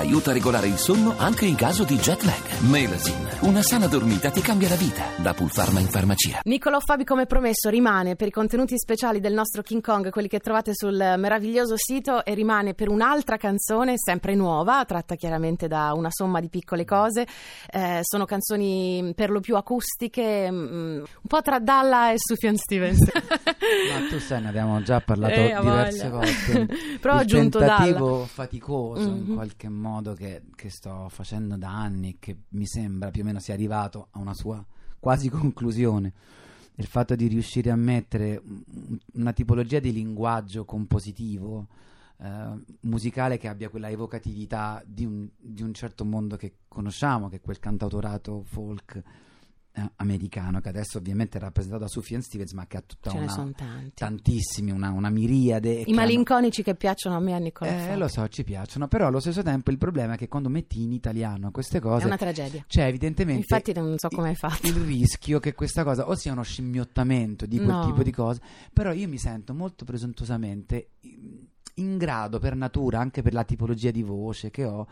aiuta a regolare il sonno anche in caso di jet lag. Melasin, una sana dormita ti cambia la vita. Da Pulpharma in farmacia. Niccolò Fabi, come promesso, rimane per i contenuti speciali del nostro King Kong, quelli che trovate sul meraviglioso sito, e rimane per un'altra canzone, sempre nuova, tratta chiaramente da una somma di piccole cose. Eh, sono canzoni per lo più acustiche, mm, un po' tra Dalla e Sufjan Stevens. Ma tu sai, ne abbiamo già parlato Eh, diverse voglia. volte. Però ho aggiunto tentativo Dalla. faticoso in Mhm. qualche modo che, che sto facendo da anni, che mi sembra più o meno sia arrivato a una sua quasi conclusione. Il fatto di riuscire a mettere un- una tipologia di linguaggio compositivo, eh, musicale che abbia quella evocatività di un, di un certo mondo che conosciamo, che è quel cantautorato folk americano, che adesso ovviamente è rappresentato da Sufjan Stevens, ma che ha tutta Ce ne una, sono tanti. tantissimi, una, una miriade. I che hanno- malinconici che piacciono a me a Niccolò Eh, lo so, ci piacciono, però allo stesso tempo il problema è che quando metti in italiano queste È cose una tragedia. c'è evidentemente Infatti non so come hai fatto. il rischio che questa cosa o sia uno scimmiottamento di quel No. tipo di cose, però io mi sento molto presuntuosamente in grado per natura, anche per la tipologia di voce che ho,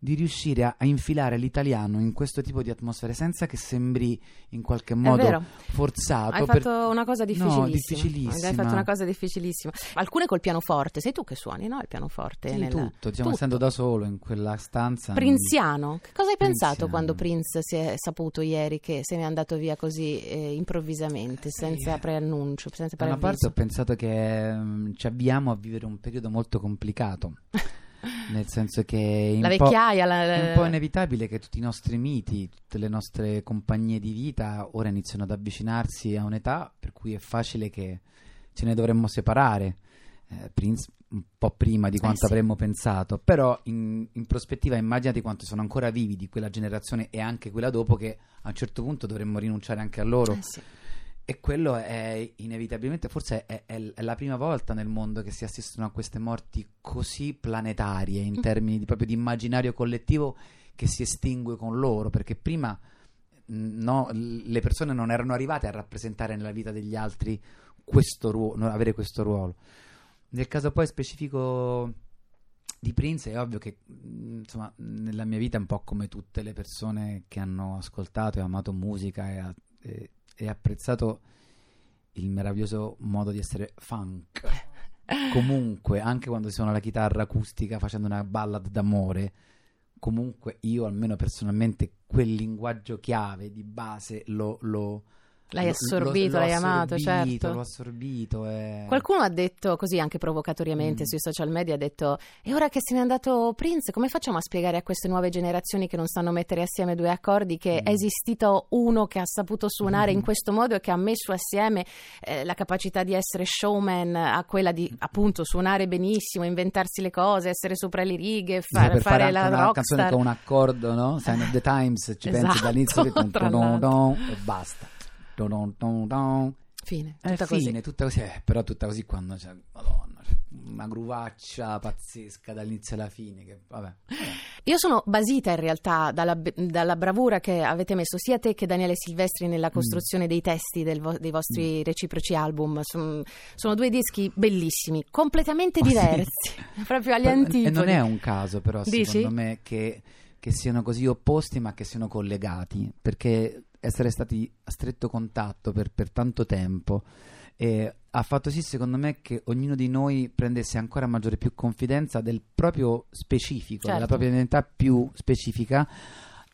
di riuscire a, a infilare l'italiano in questo tipo di atmosfere senza che sembri in qualche modo forzato. Hai per- fatto una cosa No, difficilissima. difficilissima. Hai fatto una cosa difficilissima. Alcune col pianoforte. Sei tu che suoni, no? Il pianoforte. Sì, nel- tutto, tutto. essendo da solo in quella stanza. Prinziano. Che cosa hai pensato Prinziano. quando Prince si è saputo ieri che se n'è andato via così eh, improvvisamente, senza eh. preannuncio, senza Da una preavviso? parte ho pensato che mm, ci avviamo a vivere un periodo molto complicato, nel senso che in La vecchiaia, la- è un po' inevitabile che tutti i nostri miti, tutte le nostre compagnie di vita ora iniziano ad avvicinarsi a un'età per cui è facile che ce ne dovremmo separare. Eh, Prince un po' prima di quanto sì. avremmo pensato, però in, in prospettiva immaginati quanto sono ancora vivi di quella generazione e anche quella dopo che a un certo punto dovremmo rinunciare anche a loro. Eh sì. E quello è inevitabilmente, forse è, è- è la prima volta nel mondo che si assistono a queste morti così planetarie in Mm. termini di, proprio di immaginario collettivo che si estingue con loro, perché prima no, le persone non erano arrivate a rappresentare nella vita degli altri questo ruolo, avere questo ruolo. Nel caso poi specifico di Prince è ovvio che mh, insomma nella mia vita è un po' come tutte le persone che hanno ascoltato e amato musica e, e- e apprezzato il meraviglioso modo di essere funk. Comunque, anche quando si suona la chitarra acustica facendo una ballad d'amore, comunque io almeno personalmente quel linguaggio chiave di base lo... lo L'hai lo- assorbito, lo- l'ho l'hai amato, assorbito, certo. L'ho assorbito e... Qualcuno ha detto così anche provocatoriamente Mm. sui social media, ha detto e ora che se n'è andato Prince come facciamo a spiegare a queste nuove generazioni che non sanno mettere assieme due accordi che Mm. è esistito uno che ha saputo suonare in Mhm. questo modo e che ha messo assieme eh, la capacità di essere showman a quella di appunto suonare benissimo, inventarsi le cose, essere sopra le righe, Sì, fare, fare, la una canzone rockstar. con un accordo, no? Sign of the Times, ci pensi Esatto, dall'inizio che e basta. Don, don, don. Fine, È tutta così. fine, tutta così, eh, però tutta così quando c'è, madonna, c'è una gruvaccia pazzesca dall'inizio alla fine, che vabbè. Io sono basita in realtà dalla, dalla bravura che avete messo sia te che Daniele Silvestri Mm. nella costruzione dei testi vo- dei vostri reciproci album. Son- sono due dischi bellissimi, completamente Oh, sì. diversi, proprio agli Però- antipodi. E non è un caso però, Dici? secondo me, che, che siano così opposti ma che siano collegati, perché essere stati a stretto contatto per, per tanto tempo eh, ha fatto sì, secondo me, che ognuno di noi prendesse ancora maggiore più confidenza del proprio specifico, Certo. della propria identità più specifica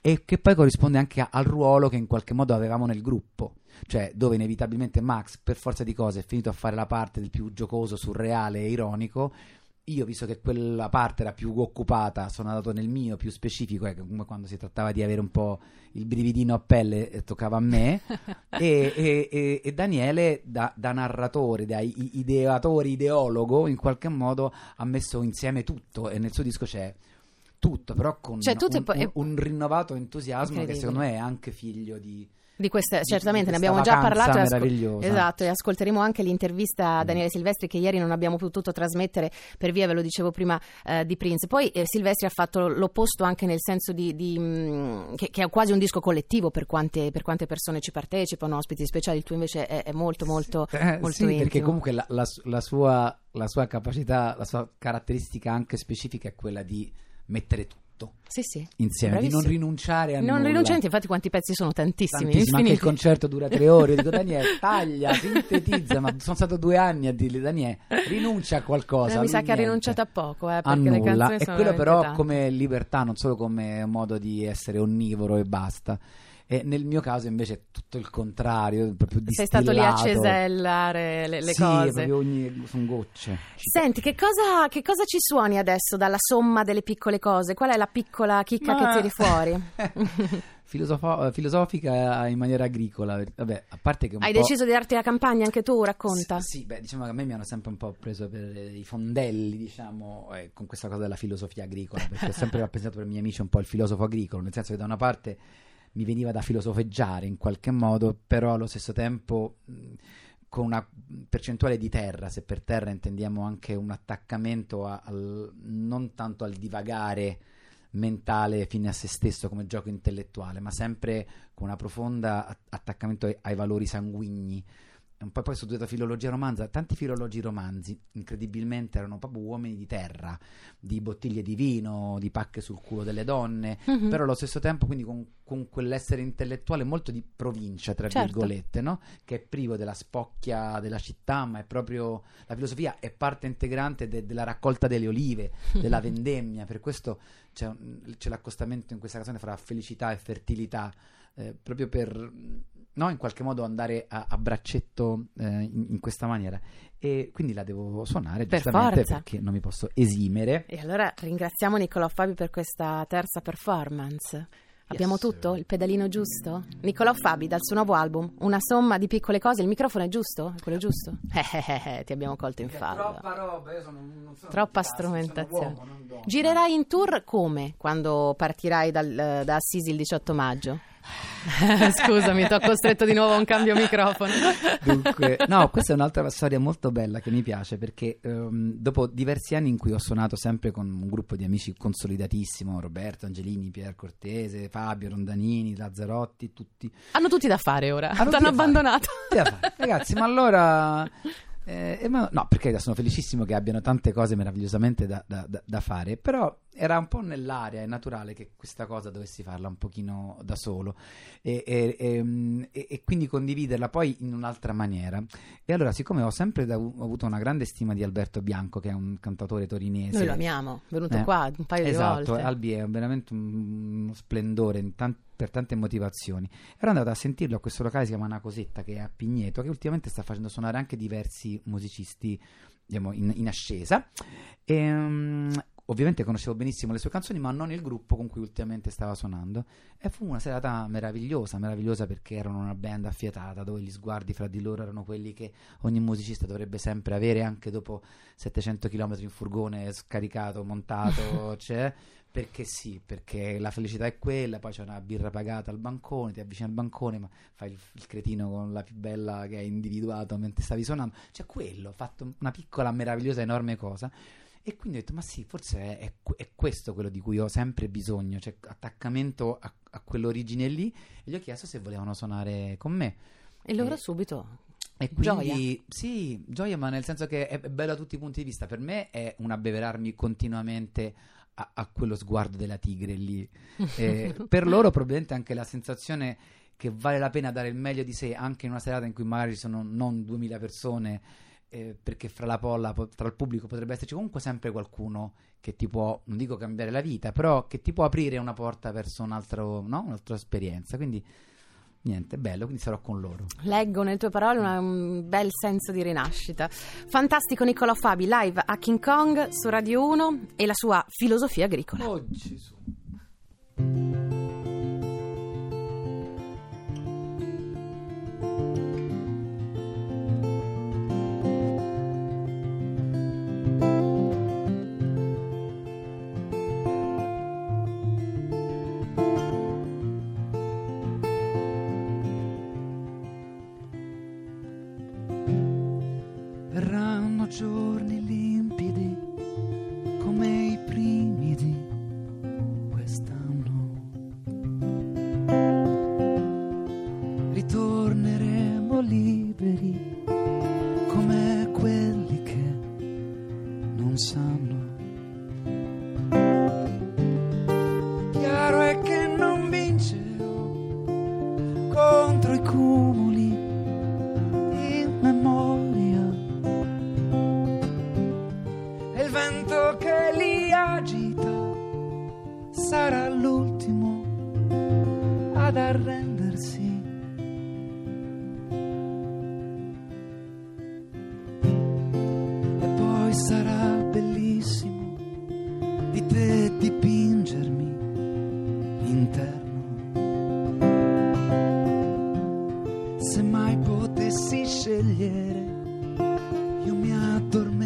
e che poi corrisponde anche a- al ruolo che in qualche modo avevamo nel gruppo. Cioè, dove inevitabilmente Max, per forza di cose, è finito a fare la parte del più giocoso, surreale e ironico. Io, visto che quella parte era più occupata, sono andato nel mio più specifico, eh, quando si trattava di avere un po' il brividino a pelle, eh, toccava a me. e, e- e- e Daniele, da, da narratore, da ideatore, ideologo, in qualche modo ha messo insieme tutto e nel suo disco c'è tutto, però con Cioè, tutto un, un- un rinnovato entusiasmo che secondo me è anche figlio di, Di queste, di- certamente, di ne abbiamo già parlato. ascol- esatto, e ascolteremo anche l'intervista a Mm. Daniele Silvestri che ieri non abbiamo potuto trasmettere per via, ve lo dicevo prima, eh, di Prince. Poi eh, Silvestri ha fatto l'opposto anche nel senso di, di, mh, che, che è quasi un disco collettivo per quante, per quante persone ci partecipano, ospiti speciali. Il tuo invece è, è molto, molto, Eh, molto sì, perché intimo. comunque la, la la sua, la sua capacità, la sua caratteristica anche specifica è quella di mettere tutto Sì, sì. insieme, di non rinunciare a Non nulla. rinuncianti, infatti, quanti pezzi sono? Tantissimi, Tantissimo, anche il concerto dura tre ore. Io dico Daniele, taglia, sintetizza. Ma sono stato due anni a dirgli Daniele, rinuncia a qualcosa. Eh, mi sa che ha rinunciato a poco, eh, a nulla. E quello però tante. come libertà, non solo come modo di essere onnivoro e basta. E nel mio caso invece è tutto il contrario, proprio Sei stato lì a distillato. cesellare le, le sì, cose. ogni, sono gocce. Senti, che cosa, che cosa ci suoni adesso dalla somma delle piccole cose? Qual è la piccola chicca Ma- che tiri fuori? Filosofo- filosofica in maniera agricola. Vabbè, a parte che Hai deciso di darti la campagna anche tu? Racconta. Sì, sì, beh, diciamo che a me mi hanno sempre un po' preso per i fondelli, diciamo, eh, con questa cosa della filosofia agricola, perché ho sempre rappresentato per i miei amici un po' il filosofo agricolo, nel senso che da una parte mi veniva da filosofeggiare in qualche modo, però allo stesso tempo con una percentuale di terra, se per terra intendiamo anche un attaccamento a- al, non tanto al divagare mentale fine a se stesso come gioco intellettuale, ma sempre con una profonda at- attaccamento ai, ai valori sanguigni. Un po' poi ho studiato filologia romanza, tanti filologi romanzi, incredibilmente erano proprio uomini di terra, di bottiglie di vino, di pacche sul culo delle donne, Mhm. però allo stesso tempo quindi con, con quell'essere intellettuale molto di provincia, tra Certo. virgolette, no? che è privo della spocchia della città, ma è proprio la filosofia è parte integrante de- della raccolta delle olive, della vendemmia, per questo c'è, un- c'è l'accostamento in questa canzone fra felicità e fertilità, eh, proprio per no, in qualche modo andare a, a braccetto eh, in, in questa maniera. E quindi la devo suonare Per giustamente forza. perché non mi posso esimere. E allora ringraziamo Niccolò Fabi per questa terza performance. Abbiamo Yes. tutto? Il pedalino giusto? Niccolò Fabi dal suo nuovo album, una somma di piccole cose. Il microfono è giusto? È quello giusto? Eh, ti abbiamo colto in fallo. roba, io sono, non sono Troppa strumentazione. uomo. Girerai in tour come quando partirai dal- da Assisi il 18 maggio? Scusami, ti ho costretto di nuovo a un cambio microfono. Dunque, no, questa è un'altra storia molto bella che mi piace perché ehm, dopo diversi anni in cui ho suonato sempre con un gruppo di amici consolidatissimo, Roberto Angelini, Pier Cortese, Fabio Rondanini, Lazzarotti, tutti. Hanno tutti da fare ora. Hanno Ti hanno fare. Ragazzi, ma allora... eh, ma- no, perché sono felicissimo che abbiano tante cose meravigliosamente da, da- da- fare, però era un po' nell'aria, è naturale che questa cosa dovessi farla un pochino da solo e, e- e- e- quindi condividerla poi in un'altra maniera. E allora, siccome ho sempre da- ho avuto una grande stima di Alberto Bianco, che è un cantatore torinese, Noi lo amiamo, è venuto Eh, qua un paio esatto, di volte. Albi è veramente un- uno splendore in tan- per tante motivazioni. Ero andato a sentirlo a questo locale, si chiama Una Cosetta, che è a Pigneto, che ultimamente sta facendo suonare anche diversi musicisti diciamo, in, in ascesa. E, mm, ovviamente conoscevo benissimo le sue canzoni, ma non il gruppo con cui ultimamente stava suonando. E fu una serata meravigliosa, meravigliosa perché erano una band affiatata, dove gli sguardi fra di loro erano quelli che ogni musicista dovrebbe sempre avere, anche dopo 700 km in furgone scaricato, montato, cioè, perché sì, perché la felicità è quella, poi c'è una birra pagata al bancone, ti avvicini al bancone, ma fai il, il cretino con la più bella che hai individuato mentre stavi suonando, cioè quello, fatto una piccola, meravigliosa, enorme cosa. E quindi ho detto, ma sì, forse è, è que- è questo quello di cui ho sempre bisogno, cioè attaccamento a, a quell'origine lì. E gli ho chiesto se volevano suonare con me. E loro Eh, subito. E quindi, sì, gioia, ma nel senso che è, è bello da tutti i punti di vista. Per me è un abbeverarmi continuamente a, a quello sguardo della tigre lì. Eh, per loro, probabilmente, anche la sensazione che vale la pena dare il meglio di sé anche in una serata in cui magari sono non 2000 persone. Eh, perché fra la polla, po- tra il pubblico potrebbe esserci comunque sempre qualcuno che ti può, non dico cambiare la vita, però che ti può aprire una porta verso un altro, no? un'altra esperienza. Quindi, niente, bello, quindi sarò con loro. Leggo nelle tue parole una- un bel senso di rinascita. Fantastico Niccolò Fabi, live a King Kong su Radio 1 e la sua filosofia agricola. Oh Gesù. Ad arrendersi. E poi sarà bellissimo di te dipingermi l'interno. Se mai potessi scegliere, io mi addormenterei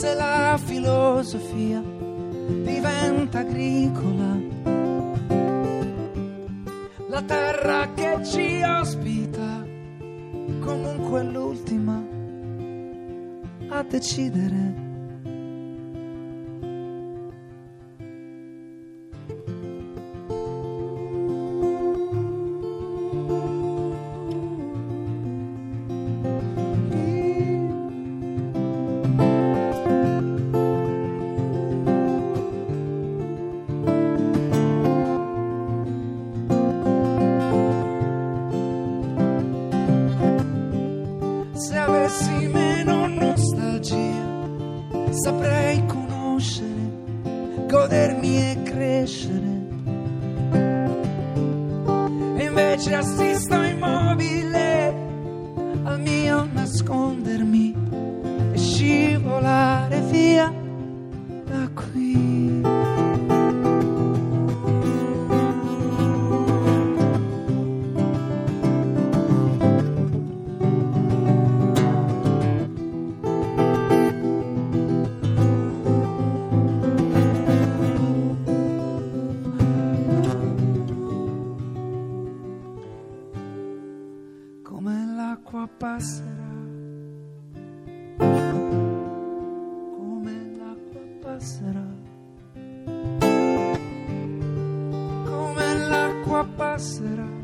se la filosofia diventa agricola. La terra che ci ospita, comunque è l'ultima a decidere. Avessi meno nostalgia, saprei conoscere, godermi e crescere. E invece assisto immobile al mio nascondermi passerà, come l'acqua passerà,